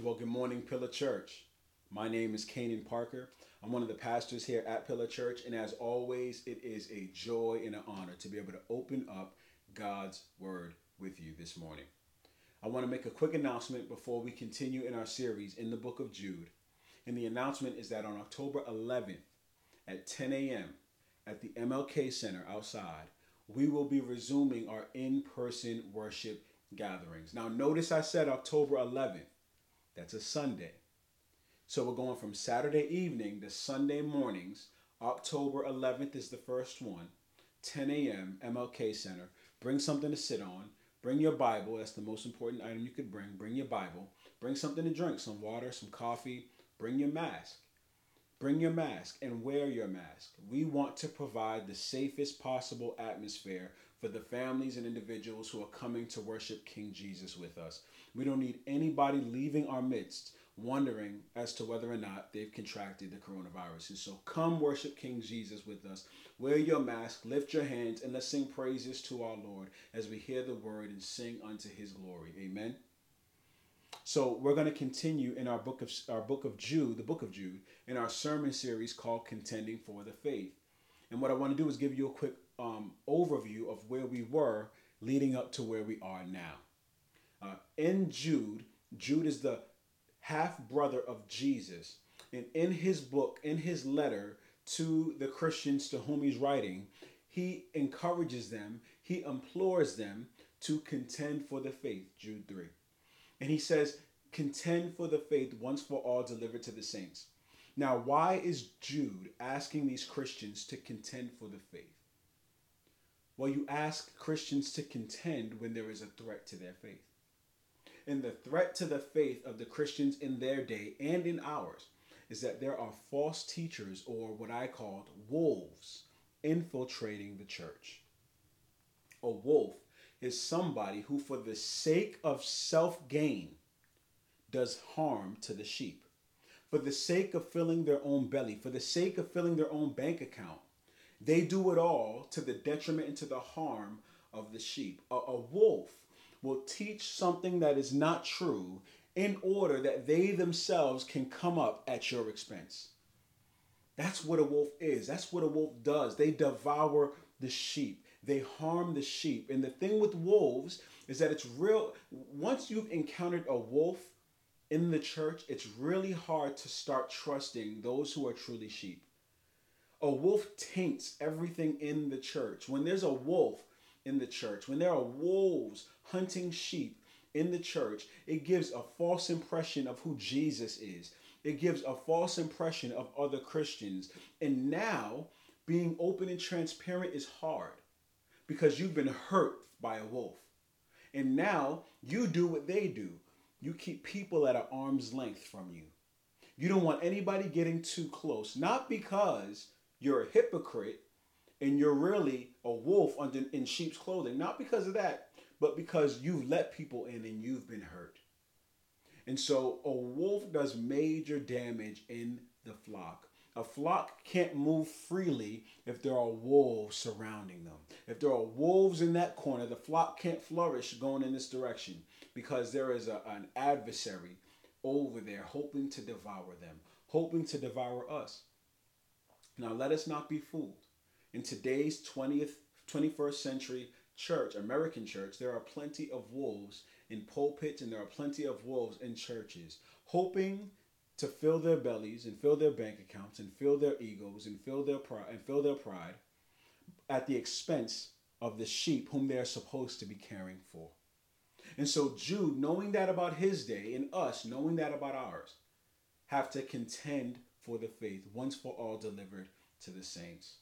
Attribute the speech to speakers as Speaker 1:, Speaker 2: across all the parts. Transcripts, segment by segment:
Speaker 1: Well, good morning, Pillar Church. My name is Kanan Parker. I'm one of the pastors here at Pillar Church, and as always, it is a joy and an honor to be able to open up God's Word with you this morning. I want to make a quick announcement before we continue in our series in the book of Jude. And the announcement is that on October 11th at 10 a.m. at the MLK Center outside, we will be resuming our in person worship gatherings. Now, notice I said October 11th. That's a Sunday. So we're going from Saturday evening to Sunday mornings. October 11th is the first one, 10 a.m., MLK Center. Bring something to sit on. Bring your Bible. That's the most important item you could bring. Bring your Bible. Bring something to drink, some water, some coffee. Bring your mask. Bring your mask and wear your mask. We want to provide the safest possible atmosphere for the families and individuals who are coming to worship King Jesus with us. We don't need anybody leaving our midst wondering as to whether or not they've contracted the coronavirus. And so come worship King Jesus with us. Wear your mask, lift your hands, and let's sing praises to our Lord as we hear the word and sing unto his glory. Amen. So we're going to continue in our book of our book of Jude, the book of Jude, in our sermon series called "Contending for the Faith." And what I want to do is give you a quick um, overview of where we were leading up to where we are now. Uh, in Jude, Jude is the half brother of Jesus, and in his book, in his letter to the Christians to whom he's writing, he encourages them, he implores them to contend for the faith. Jude three. And he says, contend for the faith once for all delivered to the saints. Now, why is Jude asking these Christians to contend for the faith? Well, you ask Christians to contend when there is a threat to their faith. And the threat to the faith of the Christians in their day and in ours is that there are false teachers, or what I called wolves, infiltrating the church. A wolf is somebody who, for the sake of self gain, does harm to the sheep. For the sake of filling their own belly, for the sake of filling their own bank account, they do it all to the detriment and to the harm of the sheep. A, a wolf will teach something that is not true in order that they themselves can come up at your expense. That's what a wolf is. That's what a wolf does. They devour the sheep they harm the sheep. And the thing with wolves is that it's real. Once you've encountered a wolf in the church, it's really hard to start trusting those who are truly sheep. A wolf taints everything in the church. When there's a wolf in the church, when there are wolves hunting sheep in the church, it gives a false impression of who Jesus is. It gives a false impression of other Christians. And now, being open and transparent is hard because you've been hurt by a wolf. And now you do what they do. You keep people at an arm's length from you. You don't want anybody getting too close, not because you're a hypocrite and you're really a wolf under in sheep's clothing, not because of that, but because you've let people in and you've been hurt. And so a wolf does major damage in the flock. A flock can't move freely if there are wolves surrounding them. If there are wolves in that corner, the flock can't flourish going in this direction because there is a, an adversary over there hoping to devour them, hoping to devour us. Now, let us not be fooled. In today's 20th, 21st century church, American church, there are plenty of wolves in pulpits and there are plenty of wolves in churches, hoping to fill their bellies and fill their bank accounts and fill their egos and fill their pride and fill their pride at the expense of the sheep whom they are supposed to be caring for. And so Jude, knowing that about his day and us knowing that about ours, have to contend for the faith once for all delivered to the saints.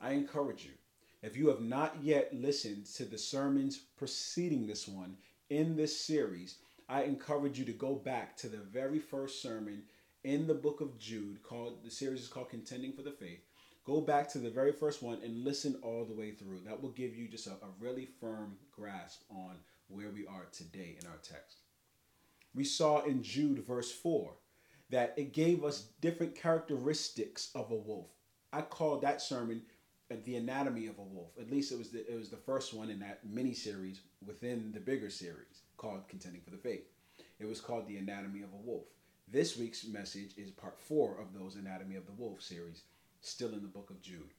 Speaker 1: I encourage you, if you have not yet listened to the sermons preceding this one in this series, I encourage you to go back to the very first sermon in the book of Jude called the series is called Contending for the Faith. Go back to the very first one and listen all the way through. That will give you just a, a really firm grasp on where we are today in our text. We saw in Jude verse 4 that it gave us different characteristics of a wolf. I called that sermon uh, the anatomy of a wolf. At least it was the, it was the first one in that mini series within the bigger series called Contending for the Faith. It was called The Anatomy of a Wolf. This week's message is part four of those Anatomy of the Wolf series, still in the book of Jude.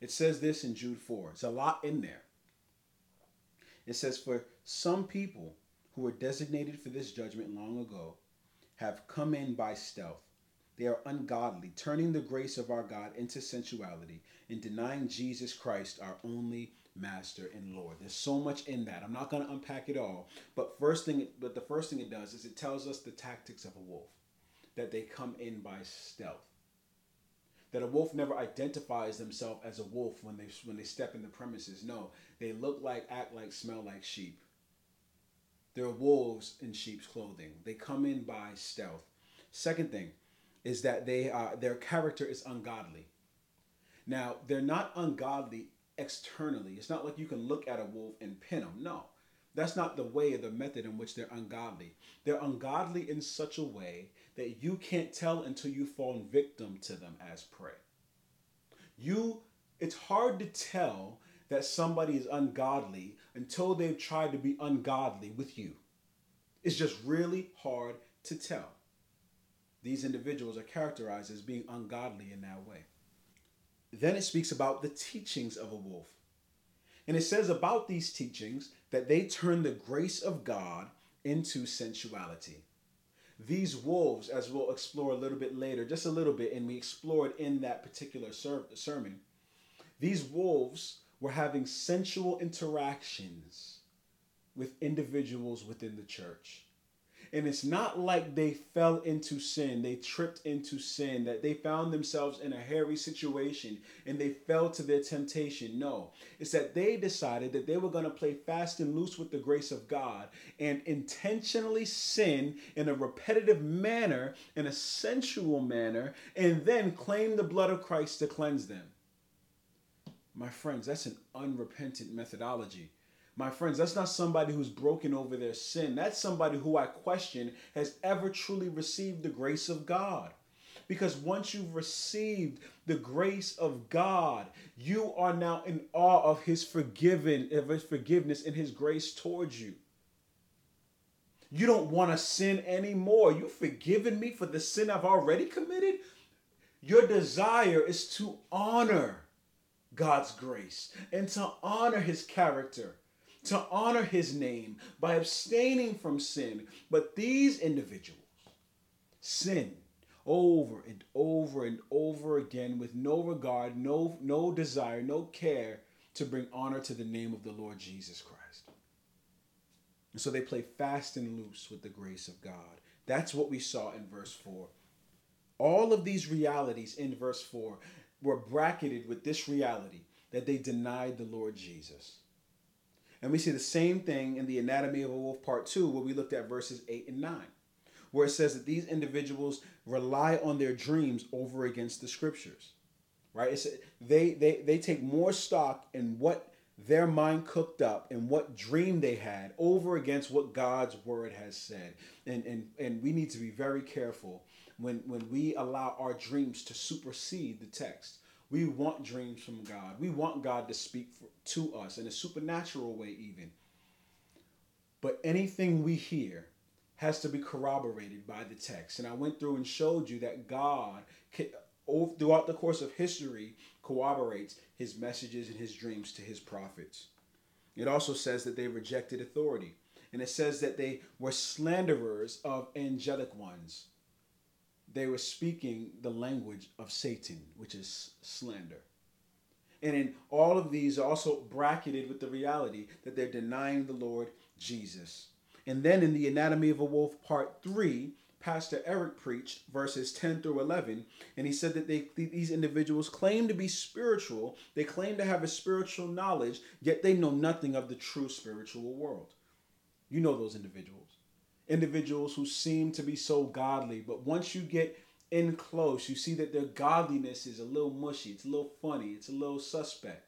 Speaker 1: It says this in Jude 4. It's a lot in there. It says, For some people who were designated for this judgment long ago have come in by stealth. They are ungodly, turning the grace of our God into sensuality and denying Jesus Christ, our only master and Lord. There's so much in that. I'm not going to unpack it all, but first thing but the first thing it does is it tells us the tactics of a wolf. That they come in by stealth. That a wolf never identifies themselves as a wolf when they when they step in the premises. No, they look like, act like, smell like sheep. They're wolves in sheep's clothing. They come in by stealth. Second thing is that they are their character is ungodly. Now, they're not ungodly externally. It's not like you can look at a wolf and pin them. No. That's not the way or the method in which they're ungodly. They're ungodly in such a way that you can't tell until you fall victim to them as prey. You it's hard to tell that somebody is ungodly until they've tried to be ungodly with you. It's just really hard to tell. These individuals are characterized as being ungodly in that way. Then it speaks about the teachings of a wolf. And it says about these teachings that they turn the grace of God into sensuality. These wolves, as we'll explore a little bit later, just a little bit, and we explored in that particular ser- sermon, these wolves were having sensual interactions with individuals within the church. And it's not like they fell into sin, they tripped into sin, that they found themselves in a hairy situation and they fell to their temptation. No, it's that they decided that they were going to play fast and loose with the grace of God and intentionally sin in a repetitive manner, in a sensual manner, and then claim the blood of Christ to cleanse them. My friends, that's an unrepentant methodology. My friends, that's not somebody who's broken over their sin. That's somebody who I question has ever truly received the grace of God. Because once you've received the grace of God, you are now in awe of his forgiven, of his forgiveness and his grace towards you. You don't want to sin anymore. You've forgiven me for the sin I've already committed. Your desire is to honor God's grace and to honor his character, to honor his name by abstaining from sin. But these individuals sin over and over and over again with no regard, no, no desire, no care to bring honor to the name of the Lord Jesus Christ. And so they play fast and loose with the grace of God. That's what we saw in verse 4. All of these realities in verse 4 were bracketed with this reality that they denied the Lord Jesus. And we see the same thing in the Anatomy of a Wolf, part two, where we looked at verses 8 and 9, where it says that these individuals rely on their dreams over against the scriptures. Right? It's, they, they, they take more stock in what their mind cooked up and what dream they had over against what God's word has said. And, and, and we need to be very careful when, when we allow our dreams to supersede the text. We want dreams from God. We want God to speak for, to us in a supernatural way, even. But anything we hear has to be corroborated by the text. And I went through and showed you that God, throughout the course of history, corroborates his messages and his dreams to his prophets. It also says that they rejected authority. And it says that they were slanderers of angelic ones they were speaking the language of Satan, which is slander. And in all of these also bracketed with the reality that they're denying the Lord Jesus. And then in the Anatomy of a Wolf, part three, Pastor Eric preached verses 10 through 11, and he said that they, these individuals claim to be spiritual, they claim to have a spiritual knowledge, yet they know nothing of the true spiritual world. You know those individuals individuals who seem to be so godly, but once you get in close, you see that their godliness is a little mushy, it's a little funny, it's a little suspect.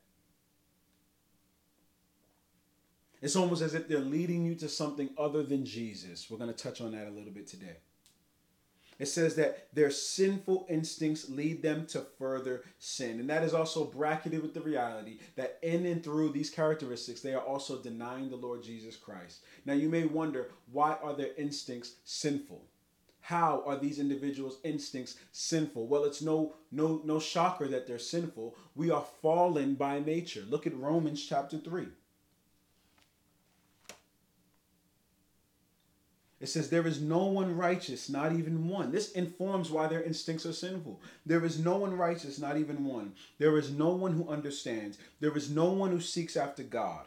Speaker 1: It's almost as if they're leading you to something other than Jesus. We're going to touch on that a little bit today. It says that their sinful instincts lead them to further sin. And that is also bracketed with the reality that in and through these characteristics, they are also denying the Lord Jesus Christ. Now you may wonder, why are their instincts sinful? How are these individuals' instincts sinful? Well, it's no no no shocker that they're sinful. We are fallen by nature. Look at Romans chapter 3. It says, There is no one righteous, not even one. This informs why their instincts are sinful. There is no one righteous, not even one. There is no one who understands. There is no one who seeks after God.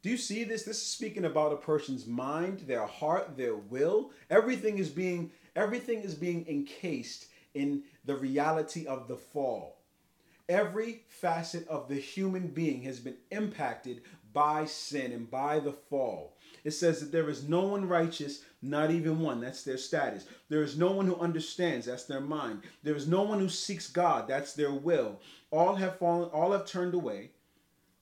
Speaker 1: Do you see this? This is speaking about a person's mind, their heart, their will. Everything is being everything is being encased in the reality of the fall. Every facet of the human being has been impacted by sin and by the fall. It says that there is no one righteous, not even one. That's their status. There is no one who understands. That's their mind. There is no one who seeks God. That's their will. All have fallen, all have turned away.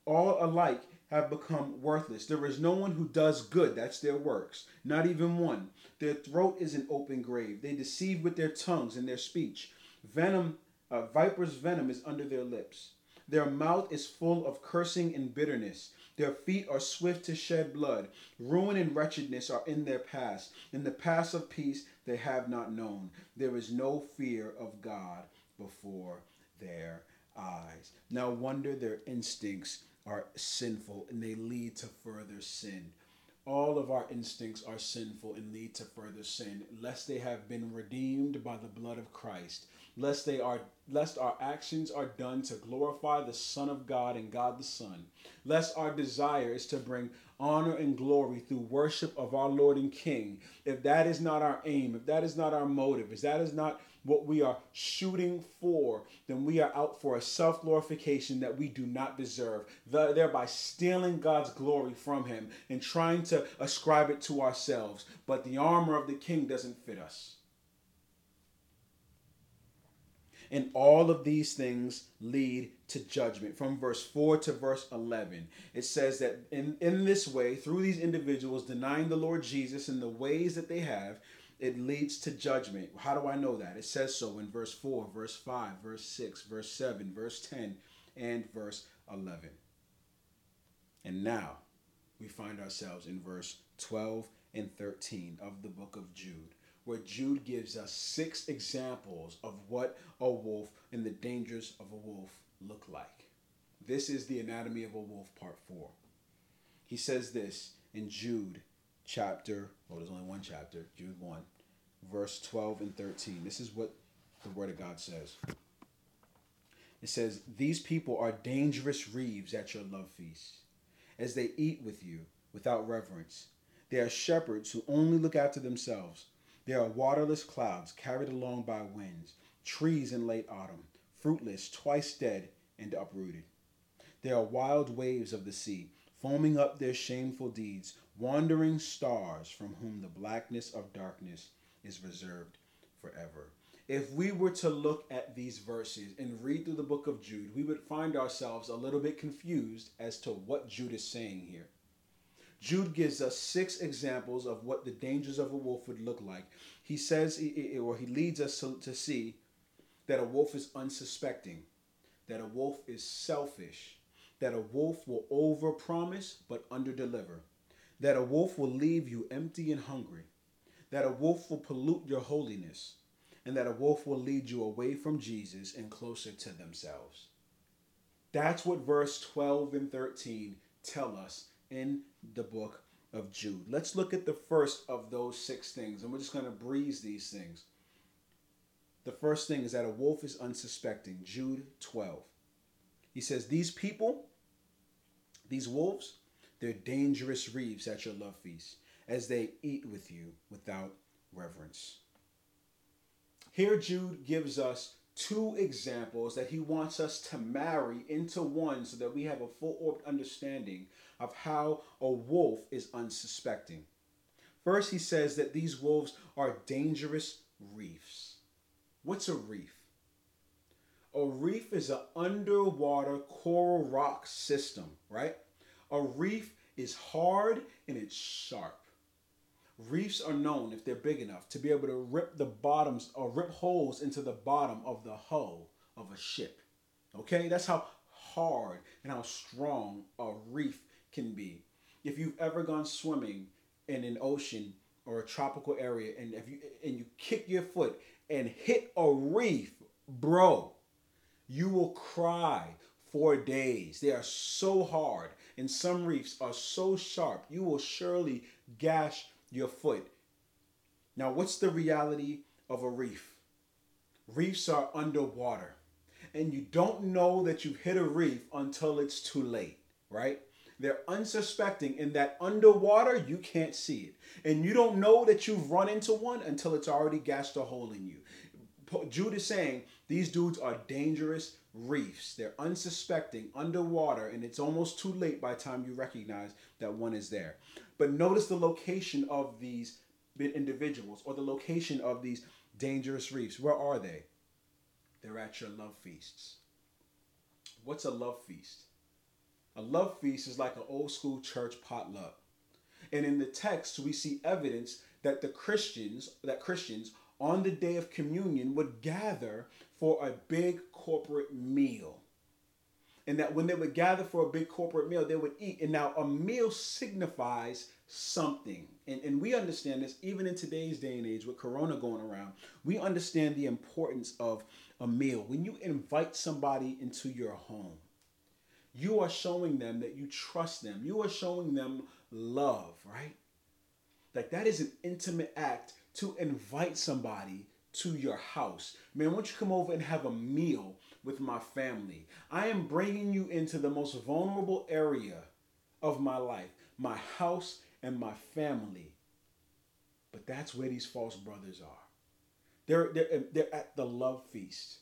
Speaker 1: All alike have become worthless. There is no one who does good. That's their works. Not even one. Their throat is an open grave. They deceive with their tongues and their speech. Venom, uh, viper's venom is under their lips. Their mouth is full of cursing and bitterness. Their feet are swift to shed blood. Ruin and wretchedness are in their paths. In the paths of peace they have not known. There is no fear of God before their eyes. Now wonder their instincts are sinful and they lead to further sin. All of our instincts are sinful and lead to further sin, lest they have been redeemed by the blood of Christ lest they are lest our actions are done to glorify the Son of God and God the Son, lest our desire is to bring honor and glory through worship of our Lord and King. If that is not our aim, if that is not our motive, if that is not what we are shooting for, then we are out for a self glorification that we do not deserve, thereby stealing God's glory from Him and trying to ascribe it to ourselves. But the armor of the King doesn't fit us. And all of these things lead to judgment. From verse 4 to verse 11, it says that in, in this way, through these individuals denying the Lord Jesus in the ways that they have, it leads to judgment. How do I know that? It says so in verse 4, verse 5, verse 6, verse 7, verse 10, and verse 11. And now we find ourselves in verse 12 and 13 of the book of Jude where Jude gives us six examples of what a wolf and the dangers of a wolf look like. This is the anatomy of a wolf, part four. He says this in Jude chapter, well, there's only one chapter, Jude 1, verse 12 and 13. This is what the Word of God says. It says, These people are dangerous reefs at your love feast, as they eat with you without reverence. They are shepherds who only look after themselves there are waterless clouds carried along by winds, trees in late autumn, fruitless, twice dead and uprooted. There are wild waves of the sea, foaming up their shameful deeds, wandering stars from whom the blackness of darkness is reserved forever. If we were to look at these verses and read through the book of Jude, we would find ourselves a little bit confused as to what Jude is saying here. Jude gives us six examples of what the dangers of a wolf would look like. He says, or he leads us to, to see that a wolf is unsuspecting, that a wolf is selfish, that a wolf will overpromise but underdeliver, that a wolf will leave you empty and hungry, that a wolf will pollute your holiness, and that a wolf will lead you away from Jesus and closer to themselves. That's what verse 12 and 13 tell us in the book of Jude. Let's look at the first of those six things, and we're just going to breeze these things. The first thing is that a wolf is unsuspecting. Jude 12. He says, These people, these wolves, they're dangerous reefs at your love feast as they eat with you without reverence. Here, Jude gives us two examples that he wants us to marry into one so that we have a full orbed understanding of how a wolf is unsuspecting. First, he says that these wolves are dangerous reefs. What's a reef? A reef is an underwater coral rock system, right? A reef is hard and it's sharp. reefs are known, if they're big enough, to be able to rip the bottoms or rip holes into the bottom of the hull of a ship. Okay, that's how hard and how strong a reef can be. If you've ever gone swimming in an ocean or a tropical area and if you and you kick your foot and hit a reef, bro, you will cry for days. They are so hard and some reefs are so sharp, you will surely gash your foot. Now, what's the reality of a reef? Reefs are underwater, and you don't know that you've hit a reef until it's too late, right? They're unsuspecting in that underwater you can't see it. And you don't know that you've run into one until it's already gashed a hole in you. Jude is saying these dudes are dangerous reefs. They're unsuspecting underwater, and it's almost too late by time you recognize that one is there. But notice the location of these individuals or the location of these dangerous reefs. Where are they? They're at your love feasts. What's a love feast? A love feast is like an old school church potluck. And in the text, we see evidence that the Christians, that Christians on the day of communion would gather for a big corporate meal. And that when they would gather for a big corporate meal, they would eat. And now a meal signifies something. And, and we understand this even in today's day and age with Corona going around. We understand the importance of a meal. When you invite somebody into your home, you are showing them that you trust them. You are showing them love, right? Like that is an intimate act to invite somebody to your house. Man, won't you come over and have a meal with my family? I am bringing you into the most vulnerable area of my life, my house and my family. But that's where these false brothers are. They're, they're, they're at the love feast.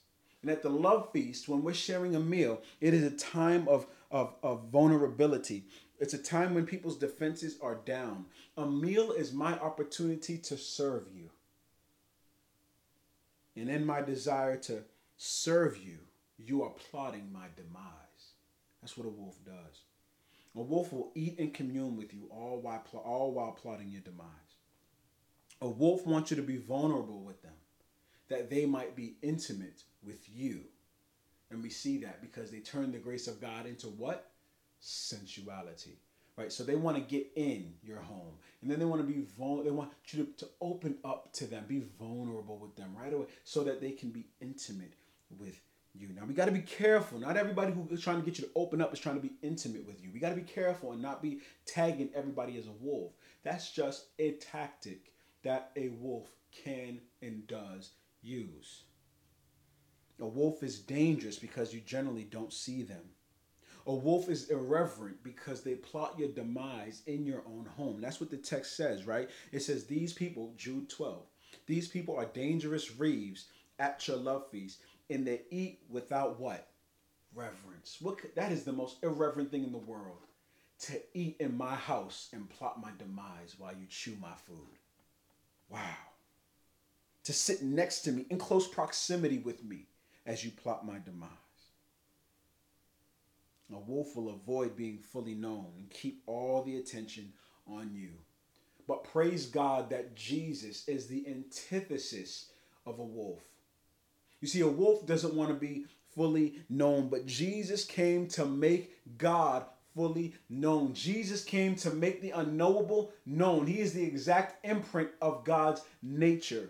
Speaker 1: And at the love feast, when we're sharing a meal, it is a time of, of, of vulnerability. It's a time when people's defenses are down. A meal is my opportunity to serve you. And in my desire to serve you, you are plotting my demise. That's what a wolf does. A wolf will eat and commune with you all while, all while plotting your demise. A wolf wants you to be vulnerable with them, that they might be intimate with you. And we see that because they turn the grace of God into what? Sensuality. Right? So they want to get in your home. And then they want to be vulnerable. They want you to, to open up to them, be vulnerable with them right away so that they can be intimate with you. Now we got to be careful. Not everybody who is trying to get you to open up is trying to be intimate with you. We got to be careful and not be tagging everybody as a wolf. That's just a tactic that a wolf can and does use. A wolf is dangerous because you generally don't see them. A wolf is irreverent because they plot your demise in your own home. That's what the text says, right? It says, These people, Jude 12, these people are dangerous reefs at your love feast, and they eat without what? Reverence. What that is the most irreverent thing in the world. To eat in my house and plot my demise while you chew my food. Wow. To sit next to me in close proximity with me as you plot my demise. A wolf will avoid being fully known and keep all the attention on you. But praise God that Jesus is the antithesis of a wolf. You see, a wolf doesn't want to be fully known, but Jesus came to make God fully known. Jesus came to make the unknowable known. He is the exact imprint of God's nature.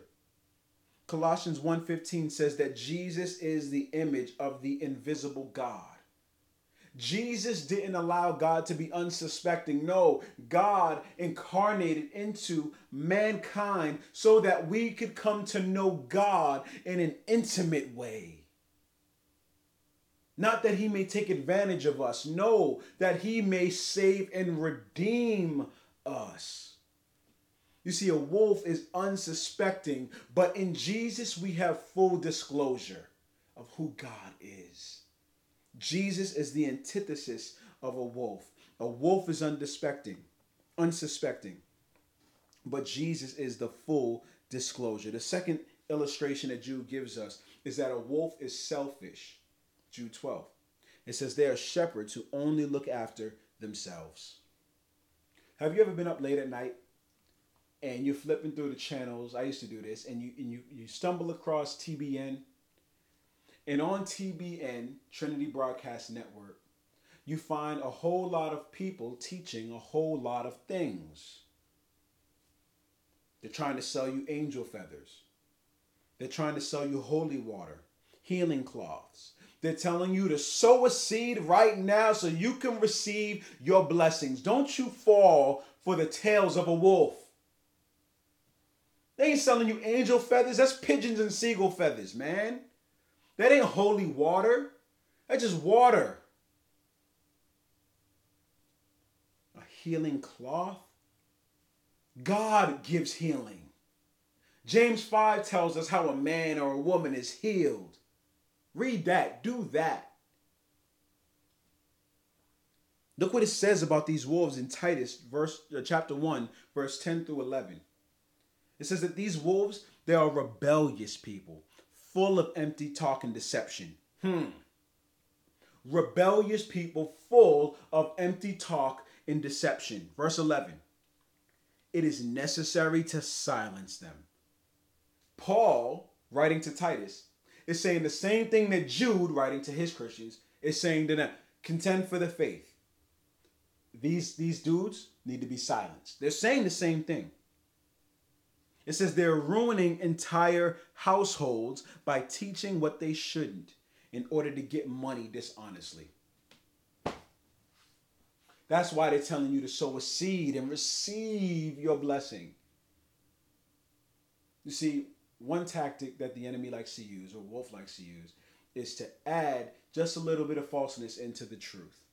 Speaker 1: Colossians 1:15 says that Jesus is the image of the invisible God. Jesus didn't allow God to be unsuspecting. No, God incarnated into mankind so that we could come to know God in an intimate way. Not that he may take advantage of us, no, that he may save and redeem us. You see, a wolf is unsuspecting, but in Jesus we have full disclosure of who God is. Jesus is the antithesis of a wolf. A wolf is unsuspecting, unsuspecting. But Jesus is the full disclosure. The second illustration that Jude gives us is that a wolf is selfish. Jude 12. It says they are shepherds who only look after themselves. Have you ever been up late at night and you're flipping through the channels. I used to do this, and you and you you stumble across TBN. And on TBN, Trinity Broadcast Network, you find a whole lot of people teaching a whole lot of things. They're trying to sell you angel feathers. They're trying to sell you holy water, healing cloths. They're telling you to sow a seed right now so you can receive your blessings. Don't you fall for the tales of a wolf. They ain't selling you angel feathers. That's pigeons and seagull feathers, man. That ain't holy water. That's just water. A healing cloth. God gives healing. James 5 tells us how a man or a woman is healed. Read that. Do that. Look what it says about these wolves in Titus, verse uh, chapter 1, verse 10 through 11. It says that these wolves, they are rebellious people, full of empty talk and deception. Hmm. Rebellious people full of empty talk and deception. Verse 11. It is necessary to silence them. Paul, writing to Titus, is saying the same thing that Jude, writing to his Christians, is saying to them contend for the faith. These, these dudes need to be silenced. They're saying the same thing. It says they're ruining entire households by teaching what they shouldn't in order to get money dishonestly. That's why they're telling you to sow a seed and receive your blessing. You see, one tactic that the enemy likes to use, or wolf likes to use, is to add just a little bit of falseness into the truth.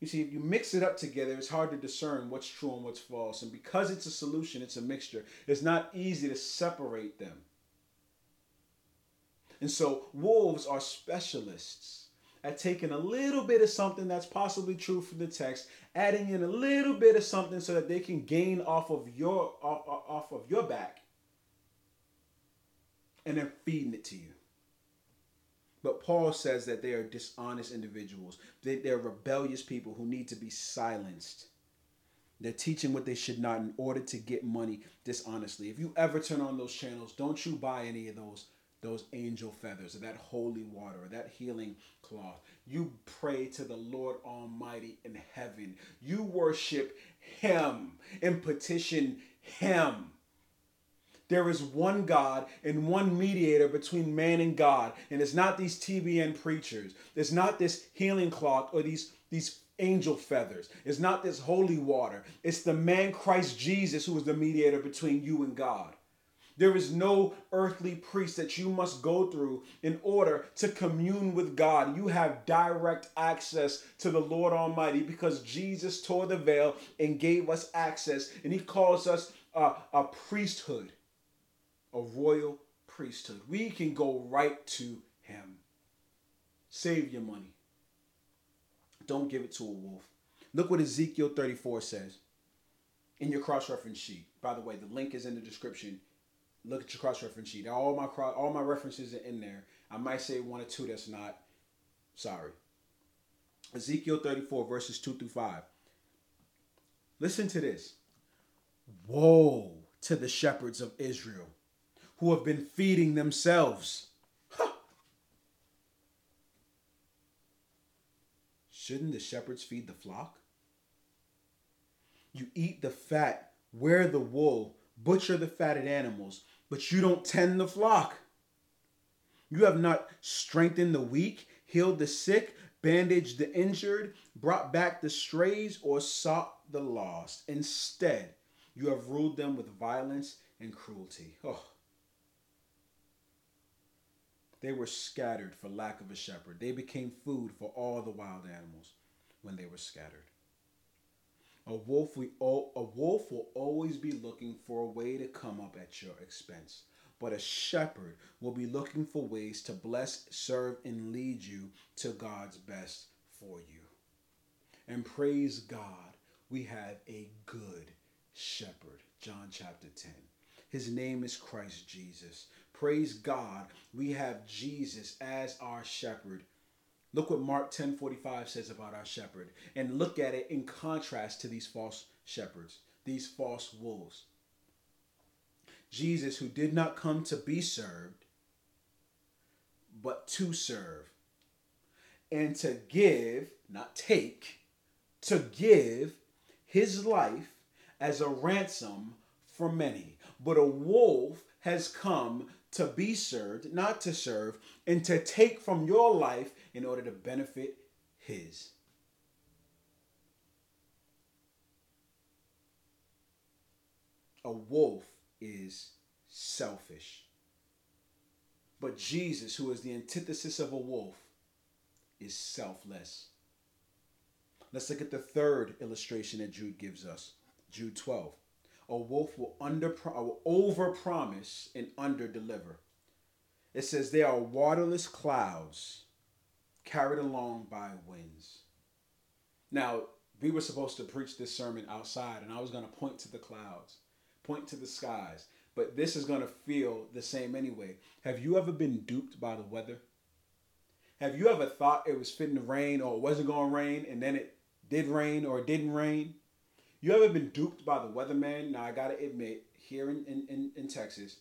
Speaker 1: You see, if you mix it up together, it's hard to discern what's true and what's false. And because it's a solution, it's a mixture, it's not easy to separate them. And so, wolves are specialists at taking a little bit of something that's possibly true from the text, adding in a little bit of something so that they can gain off of your off, off of your back and then feeding it to you. But Paul says that they are dishonest individuals. They, they're rebellious people who need to be silenced. They're teaching what they should not in order to get money dishonestly. If you ever turn on those channels, don't you buy any of those those angel feathers or that holy water or that healing cloth. You pray to the Lord Almighty in heaven. You worship Him and petition Him. There is one God and one mediator between man and God. And it's not these TBN preachers. It's not this healing cloth or these, these angel feathers. It's not this holy water. It's the man Christ Jesus who is the mediator between you and God. There is no earthly priest that you must go through in order to commune with God. You have direct access to the Lord Almighty because Jesus tore the veil and gave us access, and He calls us a, a priesthood a royal priesthood. We can go right to him. Save your money. Don't give it to a wolf. Look what Ezekiel 34 says in your cross reference sheet. By the way, the link is in the description. Look at your cross reference sheet. All my cross, all my references are in there. I might say one or two that's not. Sorry. Ezekiel 34 verses 2 through 5. Listen to this. Woe to the shepherds of Israel who have been feeding themselves. Huh. Shouldn't the shepherds feed the flock? You eat the fat, wear the wool, butcher the fatted animals, but you don't tend the flock. You have not strengthened the weak, healed the sick, bandaged the injured, brought back the strays, or sought the lost. Instead, you have ruled them with violence and cruelty. Oh. They were scattered for lack of a shepherd. They became food for all the wild animals when they were scattered. A wolf, we, a wolf will always be looking for a way to come up at your expense, but a shepherd will be looking for ways to bless, serve, and lead you to God's best for you. And praise God, we have a good shepherd. John chapter 10. His name is Christ Jesus. Praise God, we have Jesus as our shepherd. Look what Mark 10:45 says about our shepherd and look at it in contrast to these false shepherds, these false wolves. Jesus, who did not come to be served, but to serve, and to give, not take, to give his life as a ransom for many. But a wolf has come to be served, not to serve, and to take from your life in order to benefit his. A wolf is selfish. But Jesus, who is the antithesis of a wolf, is selfless. Let's look at the third illustration that Jude gives us. Jude 12. A wolf will under uh, will over promise and under deliver. It says they are waterless clouds carried along by winds. Now, we were supposed to preach this sermon outside, and I was going to point to the clouds, point to the skies, but this is going to feel the same anyway. Have you ever been duped by the weather? Have you ever thought it was fitting to rain or it wasn't going to rain and then it did rain or it didn't rain? You ever been duped by the weatherman? Now, I got to admit, here in, in, in, Texas,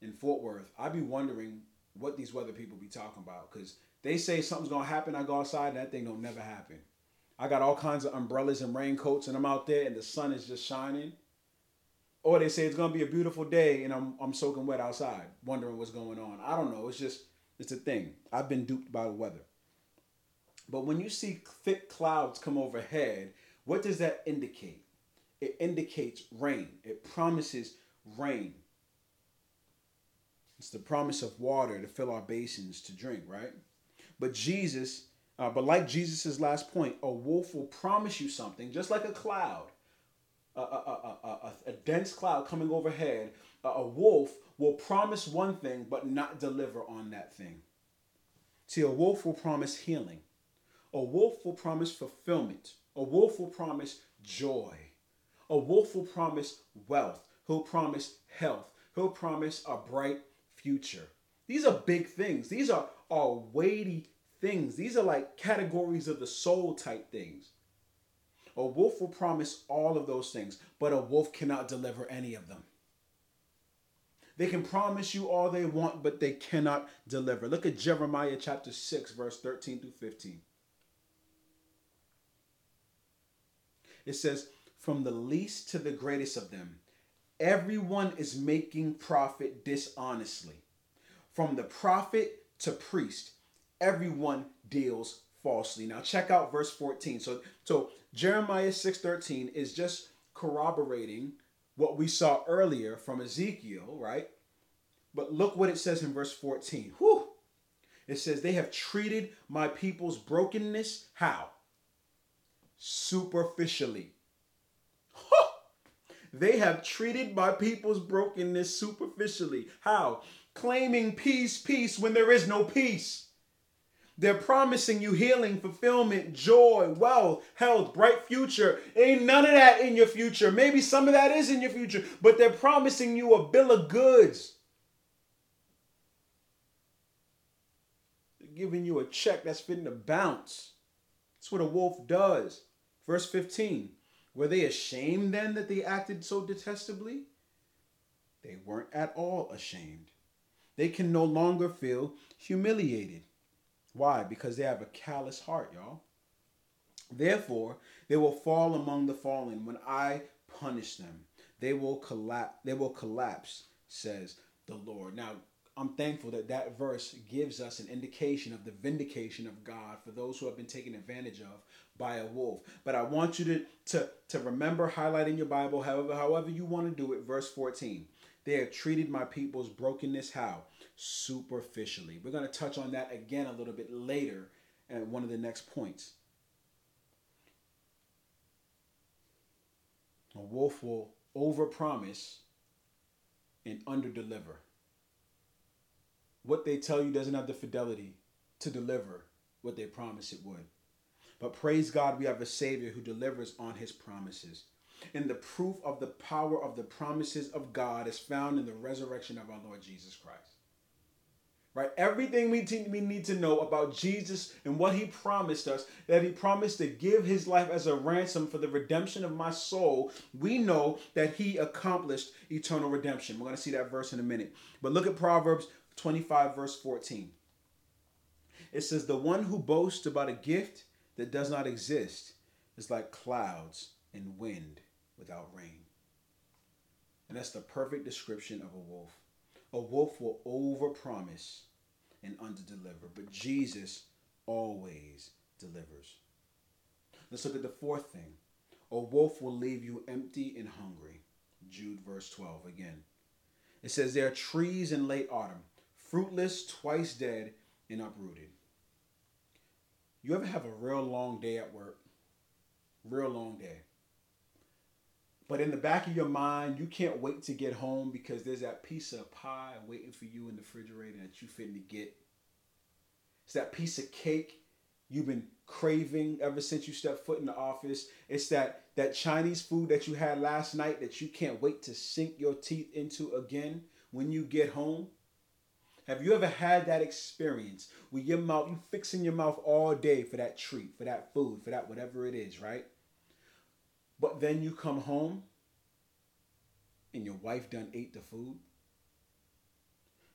Speaker 1: in Fort Worth, I'd be wondering what these weather people be talking about because they say something's to happen. I go outside and that thing don't never happen. I got all kinds of umbrellas and raincoats and I'm out there and the sun is just shining. Or they say it's gonna be a beautiful day and I'm I'm soaking wet outside, wondering what's going on. I don't know. It's just it's a thing. I've been duped by the weather. But when you see thick clouds come overhead, what does that indicate? It indicates rain. It promises rain. It's the promise of water to fill our basins to drink, right? But Jesus, uh, but like Jesus's last point, a wolf will promise you something, just like a cloud a, a, a, a, dense cloud coming overhead, a wolf will promise one thing but not deliver on that thing. See, a wolf will promise healing. A wolf will promise fulfillment. A wolf will promise joy. A wolf will promise wealth. He'll promise health. He'll promise a bright future. These are big things. These are, are weighty things. These are like categories of the soul type things. A wolf will promise all of those things, but a wolf cannot deliver any of them. They can promise you all they want, but they cannot deliver. Look at Jeremiah chapter 6, verse 13 through 15. It says, From the least to the greatest of them, everyone is making profit dishonestly. From the prophet to priest, everyone deals falsely. Now check out verse 14. So so Jeremiah 6:13 is just corroborating what we saw earlier from Ezekiel, right? But look what it says in verse 14. Whew. It says, They have treated my people's brokenness how? Superficially. They have treated my people's brokenness superficially. How? Claiming peace, peace when there is no peace. They're promising you healing, fulfillment, joy, wealth, health, bright future. Ain't none of that in your future. Maybe some of that is in your future, but they're promising you a bill of goods. They're giving you a check that's fitting to bounce. That's what a wolf does. Verse 15. Were they ashamed then that they acted so detestably? They weren't at all ashamed. They can no longer feel humiliated. Why? Because they have a callous heart, y'all. Therefore, they will fall among the fallen when I punish them. They will collapse. They will collapse, says the Lord. Now, I'm thankful that that verse gives us an indication of the vindication of God for those who have been taken advantage of by a wolf. But I want you to to, to remember highlighting your Bible, however, however you want to do it. Verse 14. They have treated my people's brokenness how? Superficially. We're going to touch on that again a little bit later at one of the next points. A wolf will overpromise and underdeliver. What they tell you doesn't have the fidelity to deliver what they promise it would. But praise God, we have a Savior who delivers on his promises. And the proof of the power of the promises of God is found in the resurrection of our Lord Jesus Christ. Right? Everything we, te- we need to know about Jesus and what he promised us, that he promised to give his life as a ransom for the redemption of my soul, we know that he accomplished eternal redemption. We're going to see that verse in a minute. But look at Proverbs 25, verse 14. It says, The one who boasts about a gift that does not exist is like clouds and wind without rain. And that's the perfect description of a wolf. A wolf will overpromise and underdeliver, but Jesus always delivers. Let's look at the fourth thing. A wolf will leave you empty and hungry. Jude verse 12 again. It says, There are trees in late autumn, fruitless, twice dead, and uprooted. You ever have a real long day at work? Real long day. But in the back of your mind, you can't wait to get home because there's that piece of pie waiting for you in the refrigerator that you're fitting to get. It's that piece of cake you've been craving ever since you stepped foot in the office. It's that that Chinese food that you had last night that you can't wait to sink your teeth into again when you get home. Have you ever had that experience where your mouth, you fixing your mouth all day for that treat, for that food, for that whatever it is, right? But then you come home and your wife done ate the food.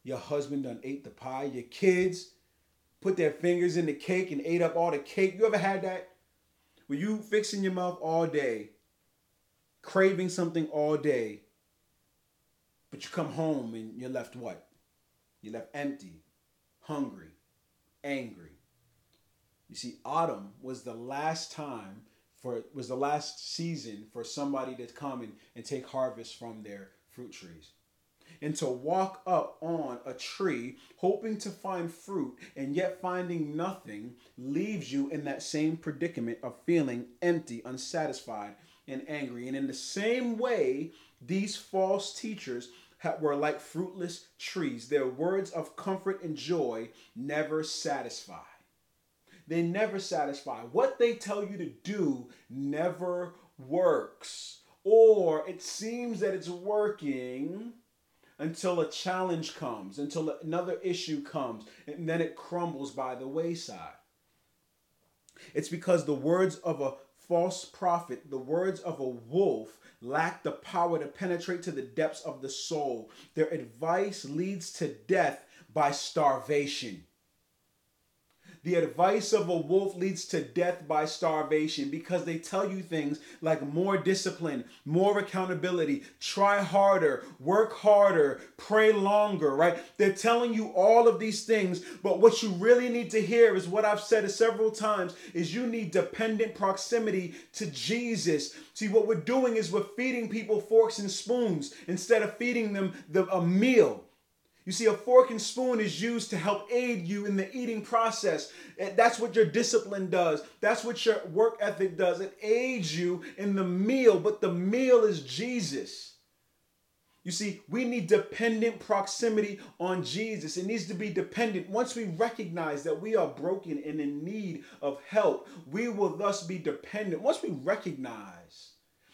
Speaker 1: Your husband done ate the pie. Your kids put their fingers in the cake and ate up all the cake. You ever had that? Were you fixing your mouth all day, craving something all day, but you come home and you're left what? Left empty, hungry, angry. You see, autumn was the last time for was the last season for somebody to come and, and take harvest from their fruit trees. And to walk up on a tree hoping to find fruit and yet finding nothing leaves you in that same predicament of feeling empty, unsatisfied, and angry. And in the same way, these false teachers were like fruitless trees. Their words of comfort and joy never satisfy. They never satisfy. What they tell you to do never works. Or it seems that it's working until a challenge comes, until another issue comes, and then it crumbles by the wayside. It's because the words of a false prophet, the words of a wolf, lack the power to penetrate to the depths of the soul. Their advice leads to death by starvation. The advice of a wolf leads to death by starvation because they tell you things like more discipline, more accountability, try harder, work harder, pray longer, right? They're telling you all of these things, but what you really need to hear is what I've said several times is you need dependent proximity to Jesus. See, what we're doing is we're feeding people forks and spoons instead of feeding them the, a meal. You see, a fork and spoon is used to help aid you in the eating process. That's what your discipline does. That's what your work ethic does. It aids you in the meal, but the meal is Jesus. You see, we need dependent proximity on Jesus. It needs to be dependent. Once we recognize that we are broken and in need of help, we will thus be dependent. Once we recognize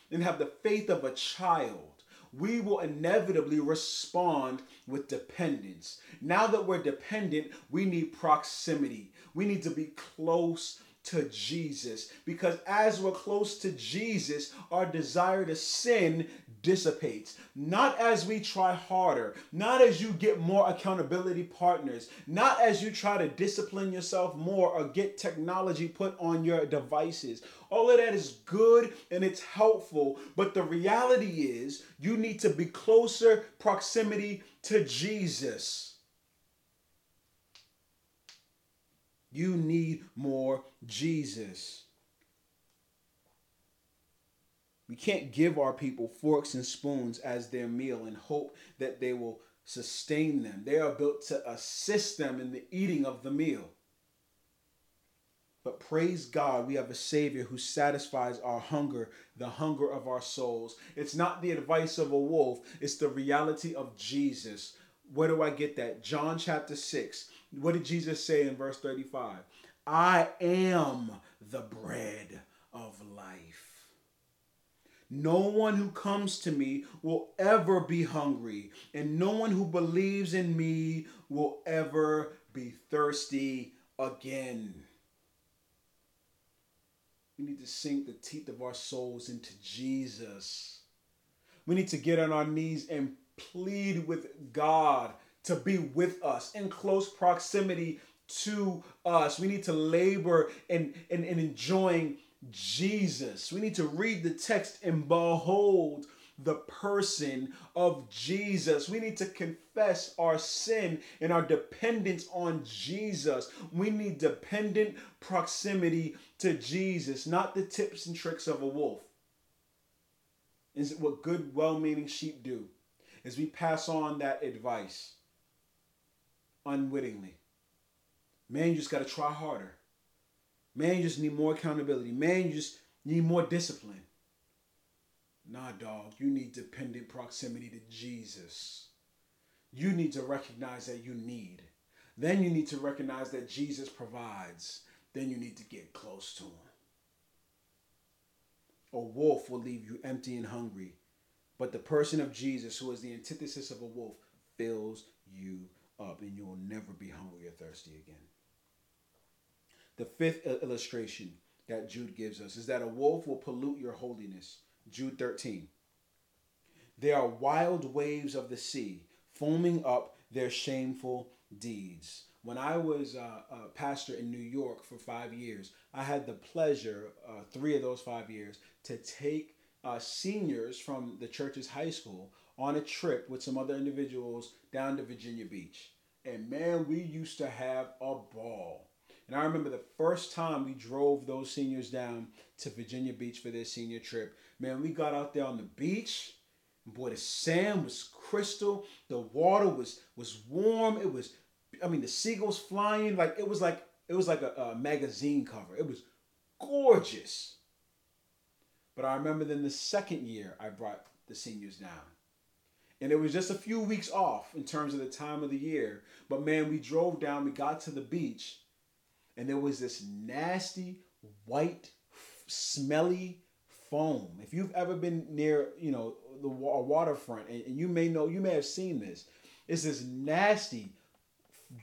Speaker 1: and have the faith of a child, we will inevitably respond with dependence. Now that we're dependent, we need proximity. We need to be close to Jesus because as we're close to Jesus, our desire to sin dissipates. Not as we try harder, not as you get more accountability partners, not as you try to discipline yourself more or get technology put on your devices. All of that is good and it's helpful, but the reality is you need to be closer proximity to Jesus. You need more Jesus. We can't give our people forks and spoons as their meal and hope that they will sustain them. They are built to assist them in the eating of the meal. But praise God, we have a Savior who satisfies our hunger, the hunger of our souls. It's not the advice of a wolf, it's the reality of Jesus. Where do I get that? John chapter 6. What did Jesus say in verse 35? I am the bread of life. No one who comes to me will ever be hungry, and no one who believes in me will ever be thirsty again. We need to sink the teeth of our souls into Jesus. We need to get on our knees and plead with God to be with us in close proximity to us. We need to labor in, in, in enjoying Jesus. We need to read the text and behold the person of Jesus. We need to confess our sin and our dependence on Jesus. We need dependent proximity to Jesus, not the tips and tricks of a wolf. Is it what good, well meaning sheep do? Is we pass on that advice unwittingly. Man, you just got to try harder. Man, you just need more accountability. Man, you just need more discipline. Nah, dog, you need dependent proximity to Jesus. You need to recognize that you need. Then you need to recognize that Jesus provides. Then you need to get close to him. A wolf will leave you empty and hungry, but the person of Jesus, who is the antithesis of a wolf, fills you up, and you will never be hungry or thirsty again. The fifth illustration that Jude gives us is that a wolf will pollute your holiness. Jude 13. There are wild waves of the sea foaming up their shameful deeds. When I was uh, a pastor in New York for five years, I had the pleasure, uh, three of those five years, to take uh, seniors from the church's high school on a trip with some other individuals down to Virginia Beach. And man, we used to have a ball. And I remember the first time we drove those seniors down to Virginia Beach for their senior trip. Man, we got out there on the beach. Boy, the sand was crystal. The water was was warm. It was, I mean, the seagulls flying like it was like it was like a, a magazine cover. It was gorgeous. But I remember then the second year I brought the seniors down. And it was just a few weeks off in terms of the time of the year. But man, we drove down, we got to the beach, and there was this nasty, white, smelly foam. If you've ever been near, you know, the waterfront, and, you may know, you may have seen this. It's this nasty,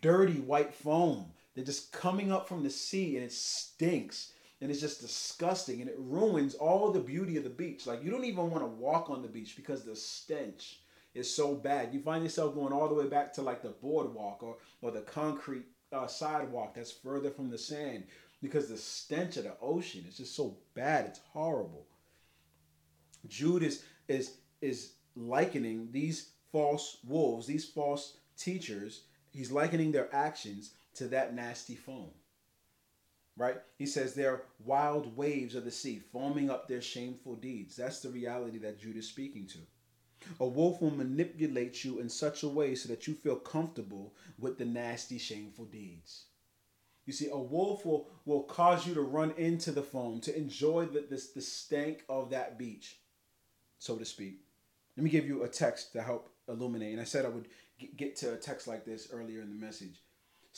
Speaker 1: dirty white foam that just coming up from the sea, and it stinks and it's just disgusting and it ruins all the beauty of the beach. Like you don't even want to walk on the beach because the stench is so bad. You find yourself going all the way back to like the boardwalk or or the concrete uh, sidewalk that's further from the sand because the stench of the ocean is just so bad. It's horrible. Jude is is is likening these false wolves, these false teachers. He's likening their actions to that nasty foam right? He says they're wild waves of the sea, foaming up their shameful deeds. That's the reality that Jude is speaking to. A wolf will manipulate you in such a way so that you feel comfortable with the nasty, shameful deeds. You see, a wolf will, will cause you to run into the foam, to enjoy the, this, the stank of that beach, so to speak. Let me give you a text to help illuminate. And I said I would get to a text like this earlier in the message.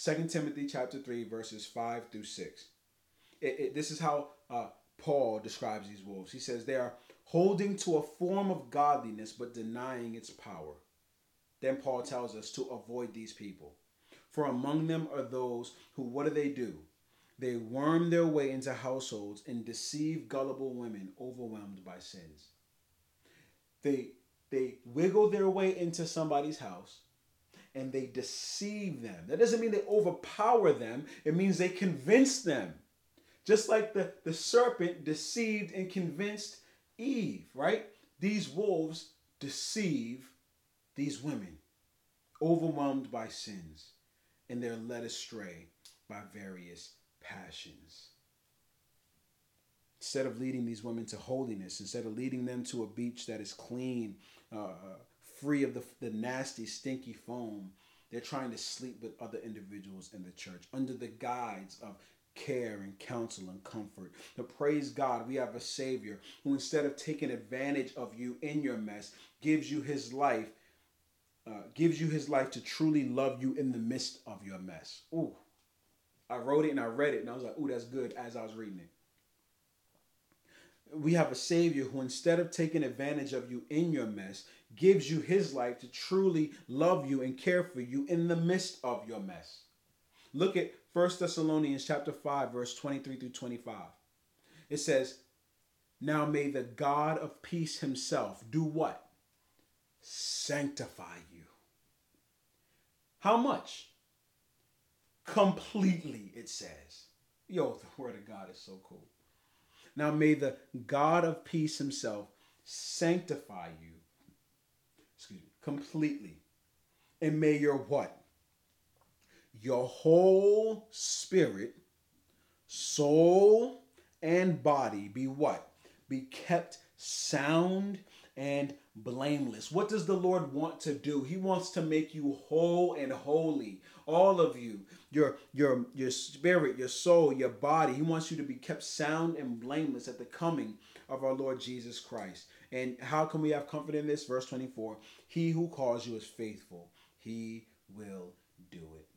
Speaker 1: 2 Timothy chapter 3, verses 5 through 6 it, it, this is how uh, Paul describes these wolves. He says they are holding to a form of godliness but denying its power. Then Paul tells us to avoid these people. For among them are those who, what do they do? They worm their way into households and deceive gullible women overwhelmed by sins. They, they wiggle their way into somebody's house and they deceive them. That doesn't mean they overpower them, it means they convince them just like the, the serpent deceived and convinced Eve, right? These wolves deceive these women, overwhelmed by sins, and they're led astray by various passions. Instead of leading these women to holiness, instead of leading them to a beach that is clean, uh, free of the, the nasty, stinky foam, they're trying to sleep with other individuals in the church under the guise of care and counsel and comfort. But praise God, we have a Savior who, instead of taking advantage of you in your mess, gives you his life, uh, gives you his life to truly love you in the midst of your mess. Ooh, I wrote it and I read it and I was like, ooh, that's good as I was reading it. we have a Savior who, instead of taking advantage of you in your mess, gives you His life to truly love you and care for you in the midst of your mess. Look at 1 Thessalonians chapter 5, verse 23 through 25. It says, Now may the God of peace himself do what? Sanctify you. How much? Completely, it says. Yo, the word of God is so cool. Now may the God of peace himself sanctify you, excuse me, completely. And may your what? Your whole spirit, soul, and body be what? Be kept sound and blameless. What does the Lord want to do? He wants to make you whole and holy. All of you, your your your spirit, your soul, your body. He wants you to be kept sound and blameless at the coming of our Lord Jesus Christ. And how can we have comfort in this? Verse 24. He who calls you is faithful. He will do it.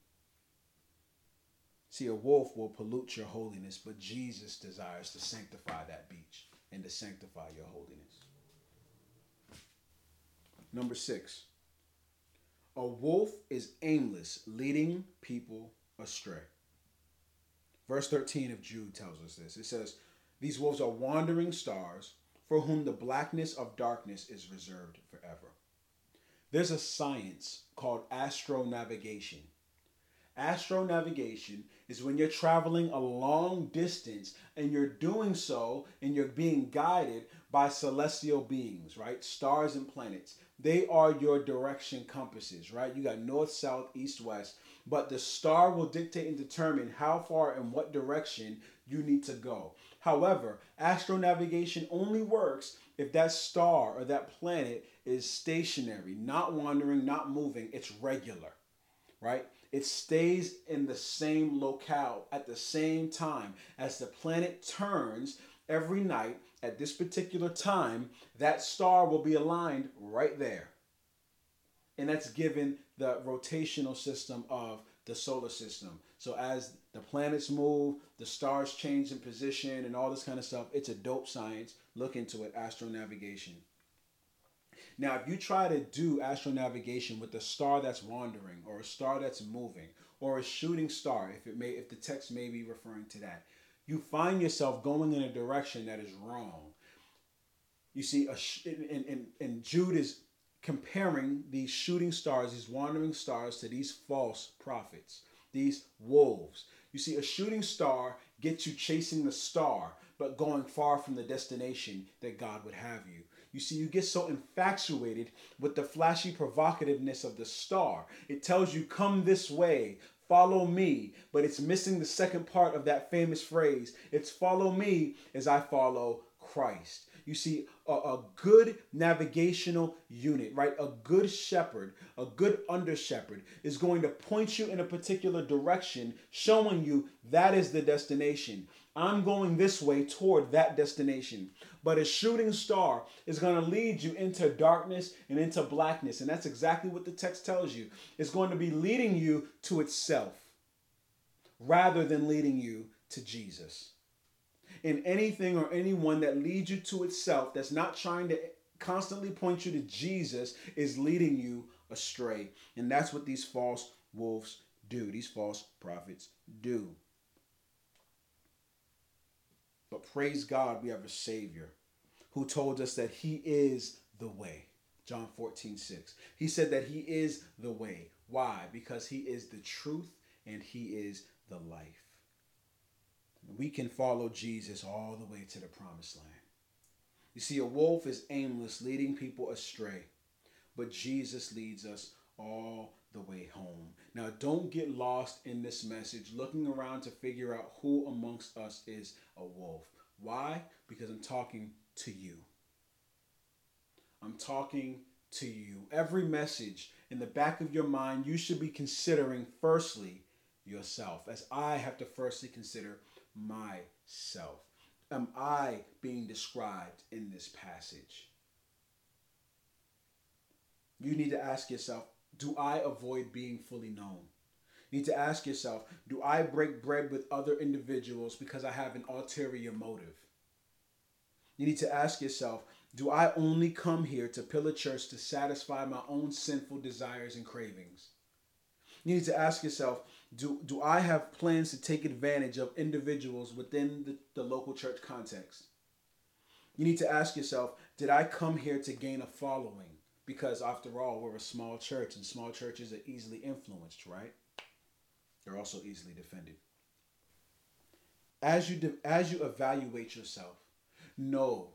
Speaker 1: See, a wolf will pollute your holiness, but Jesus desires to sanctify that beach and to sanctify your holiness. Number six, a wolf is aimless, leading people astray. Verse 13 of Jude tells us this. It says, These wolves are wandering stars for whom the blackness of darkness is reserved forever. There's a science called astronavigation. Astronavigation is when you're traveling a long distance and you're doing so and you're being guided by celestial beings, right? Stars and planets. They are your direction compasses, right? You got north, south, east, west, but the star will dictate and determine how far and what direction you need to go. However, astronavigation only works if that star or that planet is stationary, not wandering, not moving, it's regular, right? It stays in the same locale at the same time as the planet turns every night at this particular time, that star will be aligned right there. And that's given the rotational system of the solar system. So as the planets move, the stars change in position and all this kind of stuff, it's a dope science. Look into it, astronavigation. Now, if you try to do astronavigation with a star that's wandering or a star that's moving or a shooting star, if it may if the text may be referring to that, you find yourself going in a direction that is wrong. You see, a sh- and, and, and Jude is comparing these shooting stars, these wandering stars, to these false prophets, these wolves. You see, a shooting star gets you chasing the star, but going far from the destination that God would have you. You see, you get so infatuated with the flashy provocativeness of the star. It tells you, come this way, follow me, but it's missing the second part of that famous phrase. It's follow me as I follow Christ. You see, a, a, good navigational unit, right? A good shepherd, a good under shepherd is going to point you in a particular direction, showing you that is the destination. I'm going this way toward that destination. But a shooting star is going to lead you into darkness and into blackness. And that's exactly what the text tells you. It's going to be leading you to itself rather than leading you to Jesus. And anything or anyone that leads you to itself, that's not trying to constantly point you to Jesus, is leading you astray. And that's what these false wolves do, these false prophets do. But praise God, we have a Savior who told us that He is the way. John 14, 6. He said that He is the way. Why? Because He is the truth and He is the life. We can follow Jesus all the way to the promised land. You see, a wolf is aimless, leading people astray, but Jesus leads us all the way home. Now, don't get lost in this message looking around to figure out who amongst us is a wolf. Why? Because I'm talking to you. I'm talking to you. Every message in the back of your mind, you should be considering firstly yourself, as I have to firstly consider myself. Am I being described in this passage? You need to ask yourself do I avoid being fully known? You need to ask yourself, do I break bread with other individuals because I have an ulterior motive? You need to ask yourself do I only come here to Pillar Church to satisfy my own sinful desires and cravings? You need to ask yourself do, do I have plans to take advantage of individuals within the, the local church context? You need to ask yourself did I come here to gain a following? Because after all, we're a small church, and small churches are easily influenced, right? They're also easily defended. As you de- as you evaluate yourself, know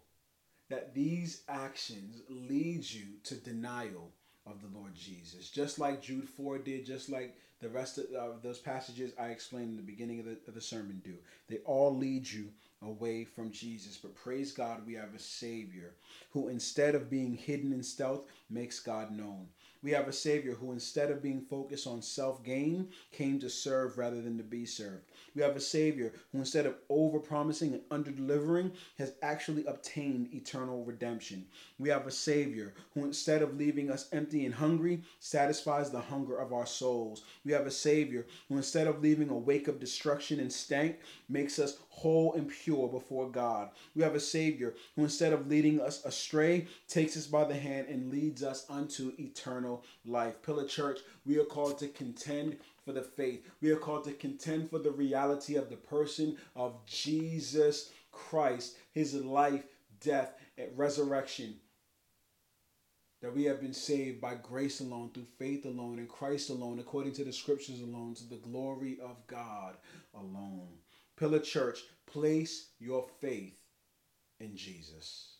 Speaker 1: that these actions lead you to denial of the Lord Jesus. Just like Jude 4 did, just like the rest of uh, those passages I explained in the beginning of the, of the sermon do. They all lead you away from Jesus. But praise God, we have a Savior who, instead of being hidden in stealth, makes God known. We have a Savior who, instead of being focused on self gain, came to serve rather than to be served. We have a Savior who, instead of over promising and under delivering, has actually obtained eternal redemption. We have a Savior who, instead of leaving us empty and hungry, satisfies the hunger of our souls. We have a Savior who, instead of leaving a wake of destruction and stank, makes us whole and pure before God. We have a Savior who, instead of leading us astray, takes us by the hand and leads us unto eternal life. Pillar Church, we are called to contend for the faith. We are called to contend for the reality of the person of Jesus Christ, his life, death, and resurrection. That we have been saved by grace alone, through faith alone, in Christ alone, according to the scriptures alone, to the glory of God alone. Pillar Church, place your faith in Jesus.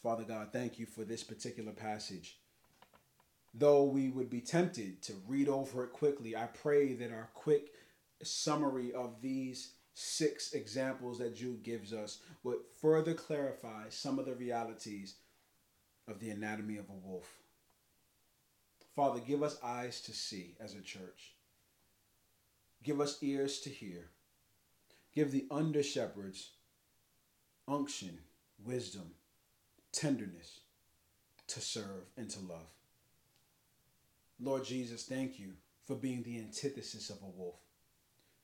Speaker 1: Father God, thank you for this particular passage. Though we would be tempted to read over it quickly, I pray that our quick summary of these six examples that Jude gives us would further clarify some of the realities of the anatomy of a wolf. Father, give us eyes to see as a church. Give us ears to hear. Give the under shepherds unction, wisdom, tenderness to serve and to love. Lord Jesus, thank you for being the antithesis of a wolf.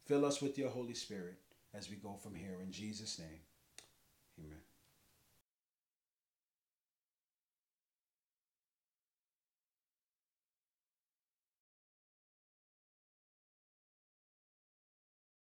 Speaker 1: Fill us with your Holy Spirit as we go from here. In Jesus' name.